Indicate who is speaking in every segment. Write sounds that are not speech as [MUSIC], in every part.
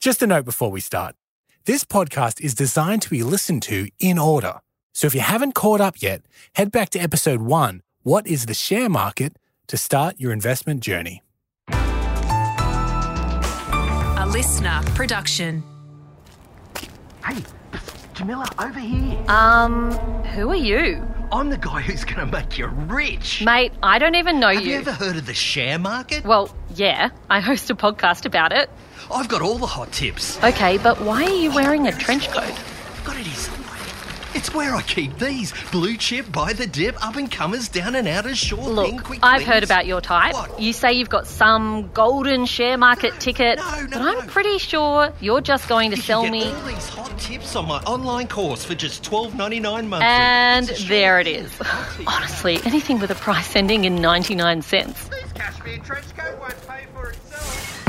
Speaker 1: Just a note before we start. This podcast is designed to be listened to in order. So if you haven't caught up yet, head back to episode one What is the share market? to start your investment journey.
Speaker 2: A listener production.
Speaker 3: Hey, Jamila, over here.
Speaker 4: Um, who are you?
Speaker 3: I'm the guy who's going to make you rich.
Speaker 4: Mate, I don't even know you-
Speaker 3: Have
Speaker 4: you.
Speaker 3: you ever heard of the share market?
Speaker 4: Well, yeah, I host a podcast about it.
Speaker 3: I've got all the hot tips.
Speaker 4: Okay, but why are you wearing a trench coat?
Speaker 3: I've got it here somewhere. It's where I keep these blue chip, by the dip, up and comers, down and outers, sure thing,
Speaker 4: Look,
Speaker 3: quick
Speaker 4: I've
Speaker 3: wins.
Speaker 4: heard about your type.
Speaker 3: What?
Speaker 4: You say you've got some golden share market [GASPS] ticket,
Speaker 3: no, no,
Speaker 4: but I'm
Speaker 3: no.
Speaker 4: pretty sure you're just going to
Speaker 3: You
Speaker 4: sell
Speaker 3: can get
Speaker 4: me.
Speaker 3: all these hot tips on my online course for just twelve ninety nine monthly.
Speaker 4: And there it
Speaker 3: sure
Speaker 4: is. [LAUGHS]
Speaker 3: thing.
Speaker 4: Honestly, anything with a price ending in 99 cents.
Speaker 5: This cashmere trench coat won't pay for itself.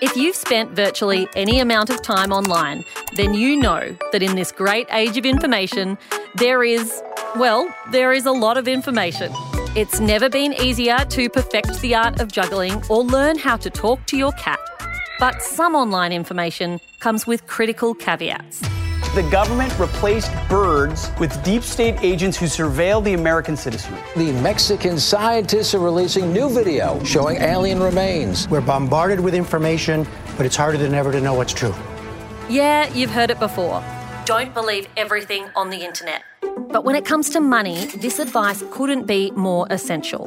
Speaker 4: If you've spent virtually any amount of time online, then you know that in this great age of information, there is, well, there is a lot of information. It's never been easier to perfect the art of juggling or learn how to talk to your cat. But some online information comes with critical caveats.
Speaker 6: The government replaced birds with deep state agents who surveil the American citizenry.
Speaker 7: The Mexican scientists are releasing new video showing alien remains.
Speaker 8: We're bombarded with information, but it's harder than ever to know what's true.
Speaker 4: Yeah, you've heard it before. Don't believe everything on the internet. But when it comes to money, this advice couldn't be more essential.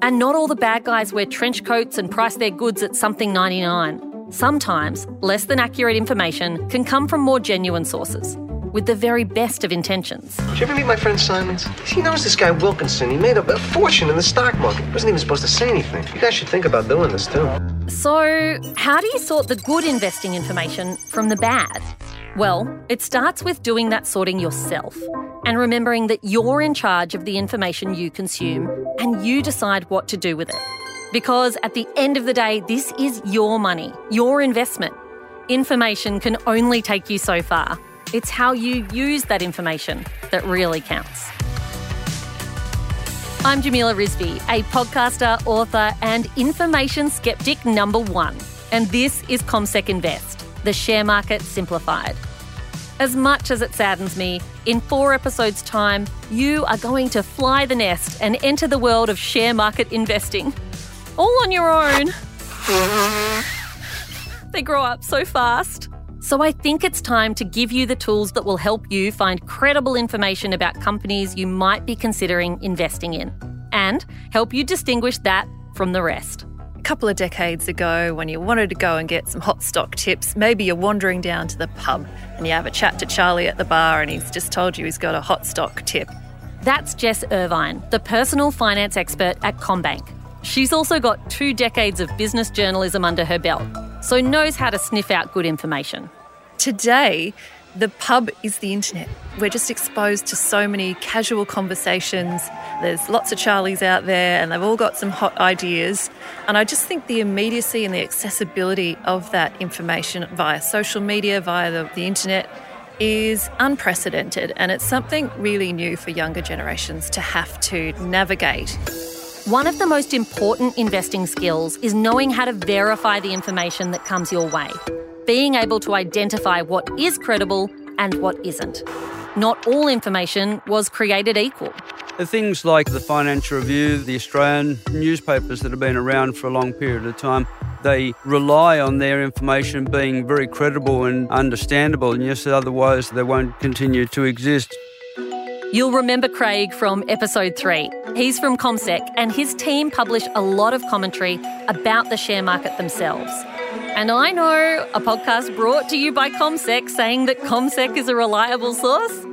Speaker 4: And not all the bad guys wear trench coats and price their goods at something 99. Sometimes less than accurate information can come from more genuine sources, with the very best of intentions.
Speaker 9: Did you ever meet my friend Simons? He knows this guy Wilkinson. He made a, a fortune in the stock market. He wasn't even supposed to say anything. You guys should think about doing this too.
Speaker 4: So, how do you sort the good investing information from the bad? Well, it starts with doing that sorting yourself and remembering that you're in charge of the information you consume and you decide what to do with it. Because at the end of the day, this is your money, your investment. Information can only take you so far. It's how you use that information that really counts. I'm Jamila Rizvi, a podcaster, author, and information skeptic number one. And this is CommSec Invest, the share market simplified. As much as it saddens me, in four episodes' time, you are going to fly the nest and enter the world of share market investing. All on your own. They grow up so fast. So I think it's time to give you the tools that will help you find credible information about companies you might be considering investing in and help you distinguish that from the rest.
Speaker 10: A couple of decades ago, when you wanted to go and get some hot stock tips, maybe you're wandering down to the pub and you have a chat to Charlie at the bar and he's just told you he's got a hot stock tip.
Speaker 4: That's Jess Irvine, the personal finance expert at CommBank. She's also got two decades of business journalism under her belt, so knows how to sniff out good information.
Speaker 10: Today, the pub is the internet. We're just exposed to so many casual conversations. There's lots of Charlies out there, and they've all got some hot ideas. And I just think the immediacy and the accessibility of that information via social media, via the, the internet, is unprecedented. And it's something really new for younger generations to have to navigate.
Speaker 4: One of the most important investing skills is knowing how to verify the information that comes your way, being able to identify what is credible and what isn't. Not all information was created equal.
Speaker 11: The Things like the Financial Review, the Australian newspapers that have been around for a long period of time, they rely on their information being very credible and understandable, and yes, otherwise they won't continue to exist.
Speaker 4: You'll remember Craig from episode three. He's from CommSec, and his team publish a lot of commentary about the share market themselves. And I know a podcast brought to you by CommSec saying that CommSec is a reliable source.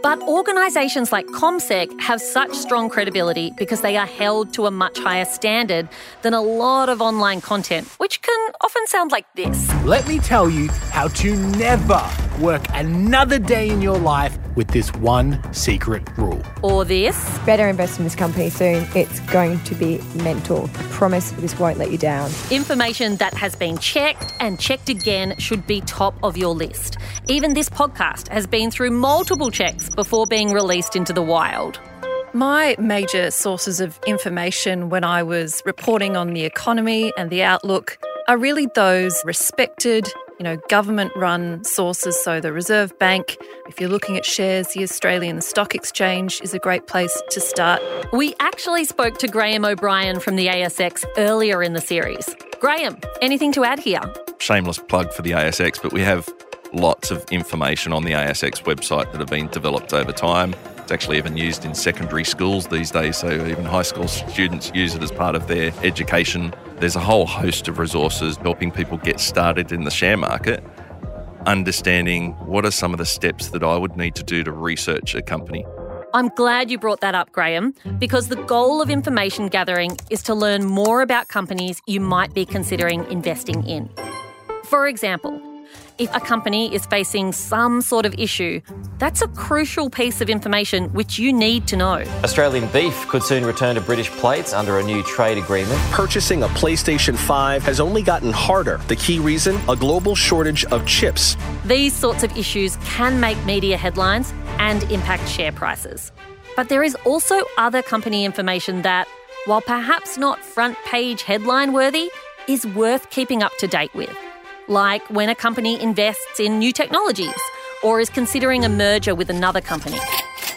Speaker 4: But organisations like CommSec have such strong credibility because they are held to a much higher standard than a lot of online content, which can often sound like this.
Speaker 1: Let me tell you how to never work another day in your life with this one secret rule.
Speaker 4: Or this.
Speaker 12: Better invest in this company soon. It's going to be mental. I promise this won't let you down.
Speaker 4: Information that has been checked and checked again should be top of your list. Even this podcast has been through multiple checks before being released into the wild.
Speaker 10: My major sources of information when I was reporting on the economy and the outlook are really those respected, you know, government run sources, so the Reserve Bank. If you're looking at shares, the Australian Stock Exchange is a great place to start.
Speaker 4: We actually spoke to Graham O'Brien from the ASX earlier in the series. Graham, anything to add here?
Speaker 13: Shameless plug for the ASX, but we have lots of information on the ASX website that have been developed over time. It's actually even used in secondary schools these days, so even high school students use it as part of their education. There's a whole host of resources helping people get started in the share market, understanding what are some of the steps that I would need to do to research a company.
Speaker 4: I'm glad you brought that up, Graham, because the goal of information gathering is to learn more about companies you might be considering investing in. For example, if a company is facing some sort of issue, that's a crucial piece of information which you need to know.
Speaker 14: Australian beef could soon return to British plates under a new trade agreement.
Speaker 15: Purchasing a PlayStation 5 has only gotten harder. The key reason? A global shortage of chips.
Speaker 4: These sorts of issues can make media headlines and impact share prices. But there is also other company information that, while perhaps not front page headline worthy, is worth keeping up to date with like when a company invests in new technologies or is considering a merger with another company.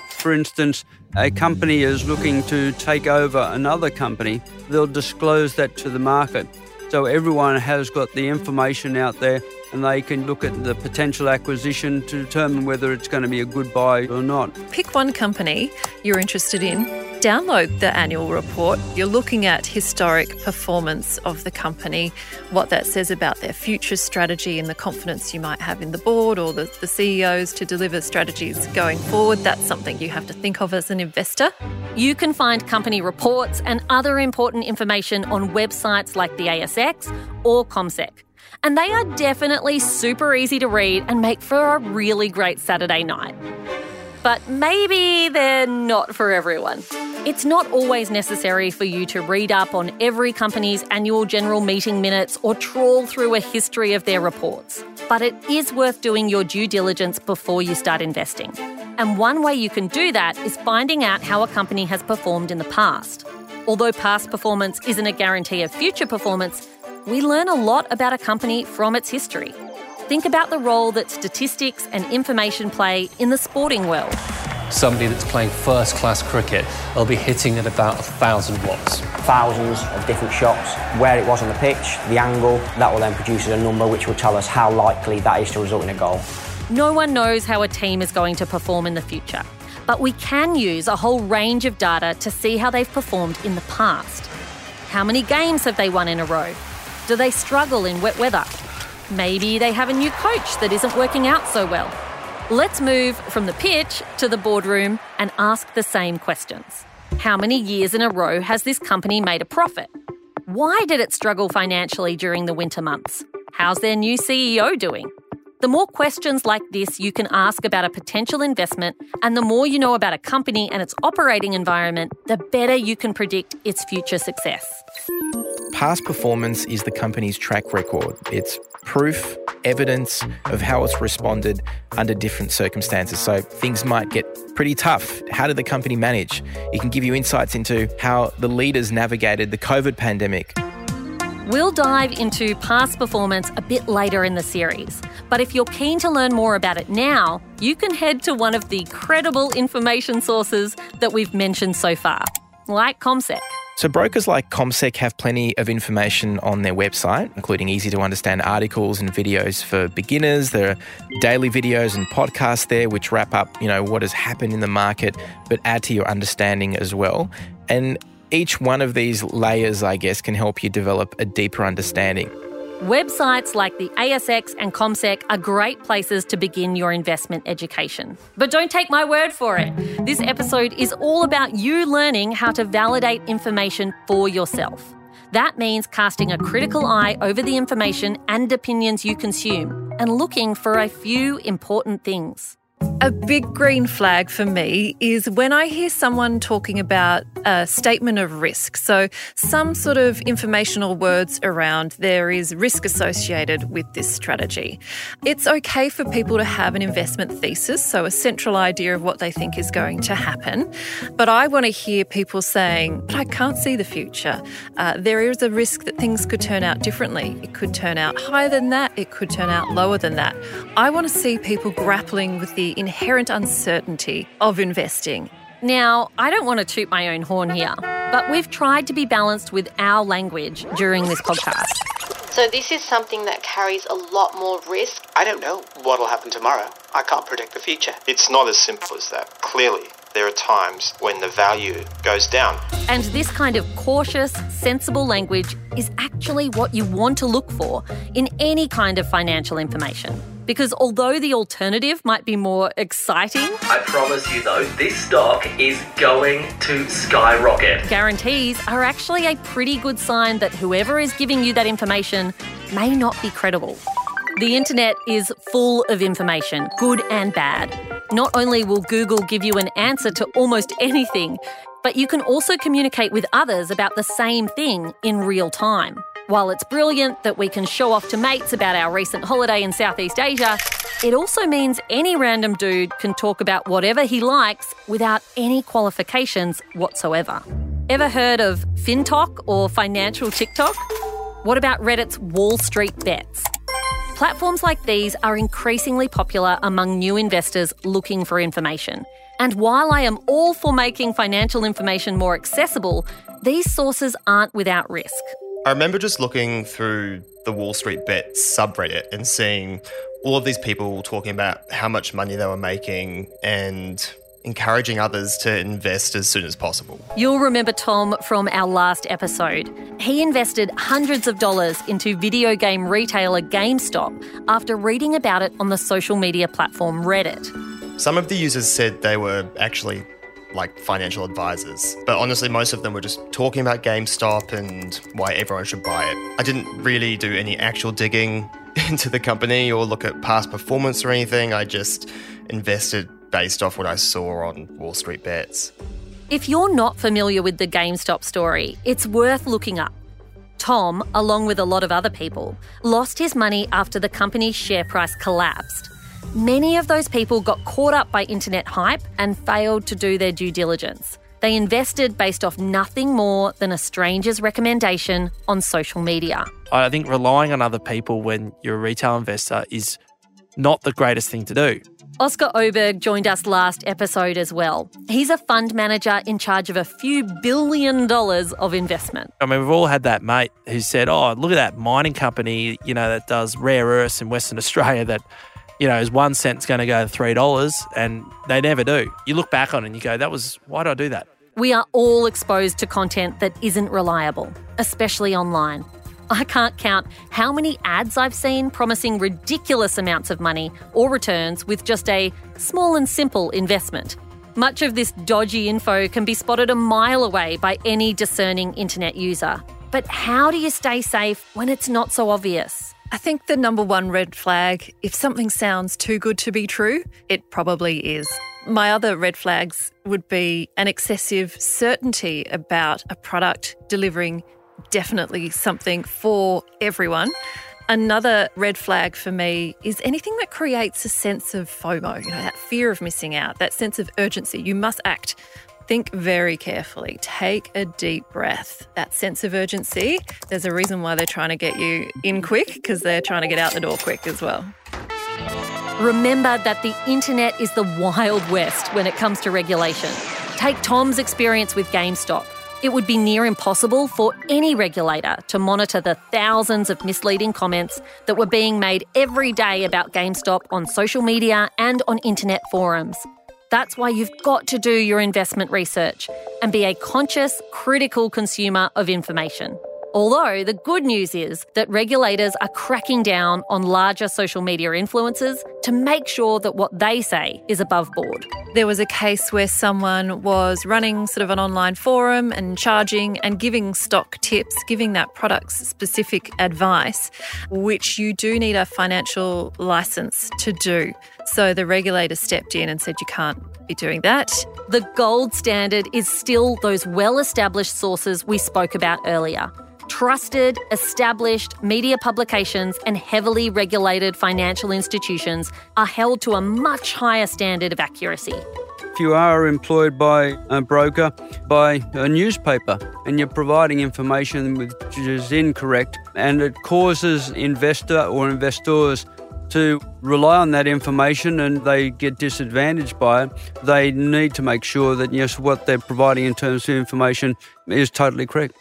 Speaker 11: For instance, a company is looking to take over another company, they'll disclose that to the market. So everyone has got the information out there and they can look at the potential acquisition to determine whether it's going to be a good buy or not.
Speaker 10: Pick one company you're interested in, download the annual report. You're looking at historic performance of the company, what that says about their future strategy, and the confidence you might have in the board or the, the CEOs to deliver strategies going forward. That's something you have to think of as an investor.
Speaker 4: You can find company reports and other important information on websites like the ASX or CommSec. And they are definitely super easy to read and make for a really great Saturday night. But maybe they're not for everyone. It's not always necessary for you to read up on every company's annual general meeting minutes or trawl through a history of their reports. But it is worth doing your due diligence before you start investing. And one way you can do that is finding out how a company has performed in the past. Although past performance isn't a guarantee of future performance, we learn a lot about a company from its history. Think about the role that statistics and information play in the sporting world.
Speaker 16: Somebody that's playing first class cricket will be hitting at about a thousand watts.
Speaker 17: Thousands of different shots, where it was on the pitch, the angle, that will then produce a number which will tell us how likely that is to result in a goal.
Speaker 4: No one knows how a team is going to perform in the future, but we can use a whole range of data to see how they've performed in the past. How many games have they won in a row? Do they struggle in wet weather? Maybe they have a new coach that isn't working out so well. Let's move from the pitch to the boardroom and ask the same questions. How many years in a row has this company made a profit? Why did it struggle financially during the winter months? How's their new CEO doing? The more questions like this you can ask about a potential investment, and the more you know about a company and its operating environment, the better you can predict its future success.
Speaker 18: Past performance is the company's track record. It's proof, evidence of how it's responded under different circumstances. So things might get pretty tough. How did the company manage? It can give you insights into how the leaders navigated the COVID pandemic.
Speaker 4: We'll dive into past performance a bit later in the series. But if you're keen to learn more about it now, you can head to one of the credible information sources that we've mentioned so far, like CommSec.
Speaker 18: So, brokers like CommSec have plenty of information on their website, including easy to understand articles and videos for beginners. There are daily videos and podcasts there which wrap up, you know, what has happened in the market, but add to your understanding as well. And each one of these layers, I guess, can help you develop a deeper understanding.
Speaker 4: Websites like the ASX and CommSec are great places to begin your investment education. But don't take my word for it. This episode is all about you learning how to validate information for yourself. That means casting a critical eye over the information and opinions you consume and looking for a few important things.
Speaker 10: A big green flag for me is when I hear someone talking about a statement of risk. So, some sort of informational words around there is risk associated with this strategy. It's okay for people to have an investment thesis, so a central idea of what they think is going to happen. But I want to hear people saying, but I can't see the future. Uh, there is a risk that things could turn out differently. It could turn out higher than that, it could turn out lower than that. I want to see people grappling with the inherent uncertainty of investing.
Speaker 4: Now, I don't want to toot my own horn here, but we've tried to be balanced with our language during this podcast.
Speaker 19: So, this is something that carries a lot more risk.
Speaker 20: I don't know what'll happen tomorrow. I can't predict the future.
Speaker 21: It's not as simple as that. Clearly, there are times when the value goes down.
Speaker 4: And this kind of cautious, sensible language is actually what you want to look for in any kind of financial information. Because although the alternative might be more exciting,
Speaker 22: I promise you though, this stock is going to skyrocket.
Speaker 4: guarantees are actually a pretty good sign that whoever is giving you that information may not be credible. The internet is full of information, good and bad. Not only will Google give you an answer to almost anything, but you can also communicate with others about the same thing in real time. While it's brilliant that we can show off to mates about our recent holiday in Southeast Asia, it also means any random dude can talk about whatever he likes without any qualifications whatsoever. Ever heard of FinTok or Financial TikTok? What about Reddit's Wall Street Bets? Platforms like these are increasingly popular among new investors looking for information. And while I am all for making financial information more accessible, these sources aren't without risk.
Speaker 23: I remember just looking through the Wall Street Bet subreddit and seeing all of these people talking about how much money they were making and encouraging others to invest as soon as possible.
Speaker 4: You'll remember Tom from our last episode. He invested hundreds of dollars into video game retailer GameStop after reading about it on the social media platform Reddit.
Speaker 23: Some of the users said they were actually like financial advisors, but honestly, most of them were just talking about GameStop and why everyone should buy it. I didn't really do any actual digging [LAUGHS] into the company or look at past performance or anything. I just invested based off what I saw on Wall Street Bets.
Speaker 4: If you're not familiar with the GameStop story, it's worth looking up. Tom, along with a lot of other people, lost his money after the company's share price collapsed. Many of those people got caught up by internet hype and failed to do their due diligence. They invested based off nothing more than a stranger's recommendation on social media.
Speaker 24: I think relying on other people when you're a retail investor is not the greatest thing to do.
Speaker 4: Oscar Oberg joined us last episode as well. He's a fund manager in charge of a few billion dollars of investment.
Speaker 24: I mean, we've all had that mate who said, "Oh, look at that mining company, you know, that does rare earths in Western [LAUGHS] Australia that, you know, is one cent's going to go to three dollars," and they never do. You look back on it and you go, "That was why did I do that?"
Speaker 4: We are all exposed to content that isn't reliable, especially online. I can't count how many ads I've seen promising ridiculous amounts of money or returns with just a small and simple investment. Much of this dodgy info can be spotted a mile away by any discerning internet user. But how do you stay safe when it's not so obvious?
Speaker 10: I think the number one red flag if something sounds too good to be true, it probably is. My other red flags would be an excessive certainty about a product delivering definitely something for everyone. Another red flag for me is anything that creates a sense of FOMO, you know, that fear of missing out, that sense of urgency. You must act. Think very carefully. Take a deep breath. That sense of urgency, there's a reason why they're trying to get you in quick because they're trying to get out the door quick as well.
Speaker 4: Remember that the internet is the wild west when it comes to regulation. Take Tom's experience with GameStop. It would be near impossible for any regulator to monitor the thousands of misleading comments that were being made every day about GameStop on social media and on internet forums. That's why you've got to do your investment research and be a conscious, critical consumer of information. Although the good news is that regulators are cracking down on larger social media influencers to make sure that what they say is above board.
Speaker 10: There was a case where someone was running sort of an online forum and charging and giving stock tips, giving that product specific advice, which you do need a financial license to do. So the regulator stepped in and said you can't be doing that.
Speaker 4: The gold standard is still those well established sources we spoke about earlier. Trusted, established media publications and heavily regulated financial institutions are held to a much higher standard of accuracy.
Speaker 11: If you are employed by a broker, by a newspaper, and you're providing information which is incorrect and it causes investor or investors to rely on that information and they get disadvantaged by it, they need to make sure that yes, what they're providing in terms of information is totally correct.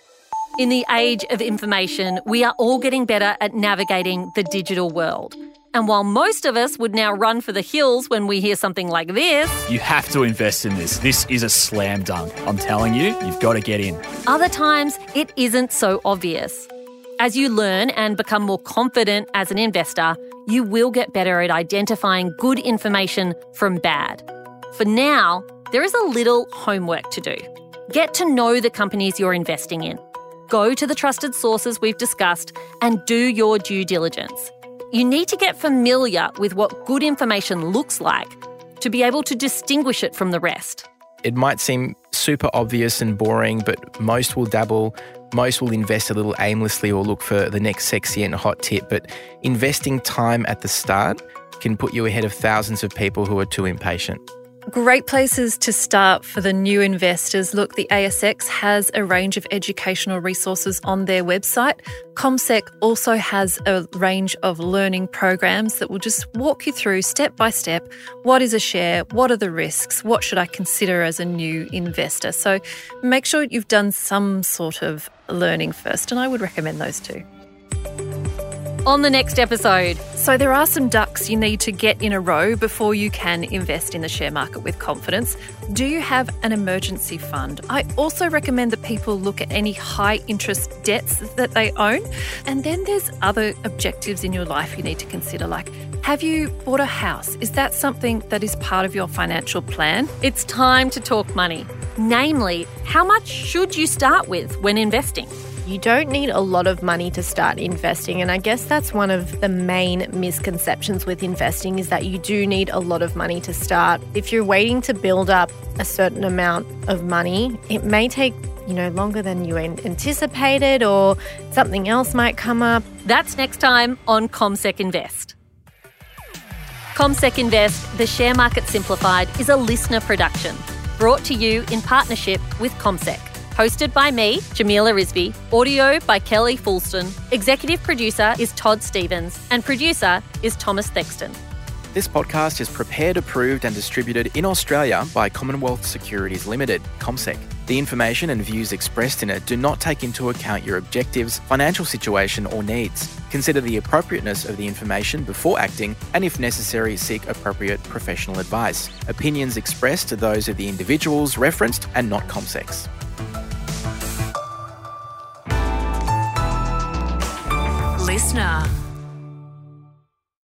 Speaker 4: In the age of information, we are all getting better at navigating the digital world. And while most of us would now run for the hills when we hear something like this,
Speaker 25: You have to invest in this. This is a slam dunk. I'm telling you, you've got to get in.
Speaker 4: other times it isn't so obvious. As you learn and become more confident as an investor, you will get better at identifying good information from bad. For now, there is a little homework to do. Get to know the companies you're investing in. Go to the trusted sources we've discussed and do your due diligence. You need to get familiar with what good information looks like to be able to distinguish it from the rest.
Speaker 18: It might seem super obvious and boring, but most will dabble. Most will invest a little aimlessly or look for the next sexy and hot tip. But investing time at the start can put you ahead of thousands of people who are too impatient.
Speaker 10: Great places to start for the new investors. Look, the ASX has a range of educational resources on their website. CommSec also has a range of learning programs that will just walk you through step by step what is a share, what are the risks, what should I consider as a new investor. So make sure you've done some sort of learning first, and I would recommend those two.
Speaker 4: On the next episode.
Speaker 10: So, there are some ducks you need to get in a row before you can invest in the share market with confidence. Do you have an emergency fund? I also recommend that people look at any high interest debts that they own. And then there's other objectives in your life you need to consider, like have you bought a house? Is that something that is part of your financial plan?
Speaker 4: It's time to talk money. Namely, how much should you start with when investing?
Speaker 12: You don't need a lot of money to start investing, and I guess that's one of the main misconceptions with investing is that you do need a lot of money to start. If you're waiting to build up a certain amount of money, it may take you know longer than you anticipated or something else might come up.
Speaker 4: That's next time on CommSec Invest. CommSec Invest, the share market simplified, is a listener production brought to you in partnership with CommSec. Hosted by me, Jamila Rizvi. Audio by Kelly Fulston. Executive producer is Todd Stevens. And producer is Thomas Thexton.
Speaker 18: This podcast is prepared, approved, and distributed in Australia by Commonwealth Securities Limited, CommSec. The information and views expressed in it do not take into account your objectives, financial situation, or needs. Consider the appropriateness of the information before acting, and if necessary, seek appropriate professional advice. Opinions expressed are those of the individuals referenced and not CommSec's. listener.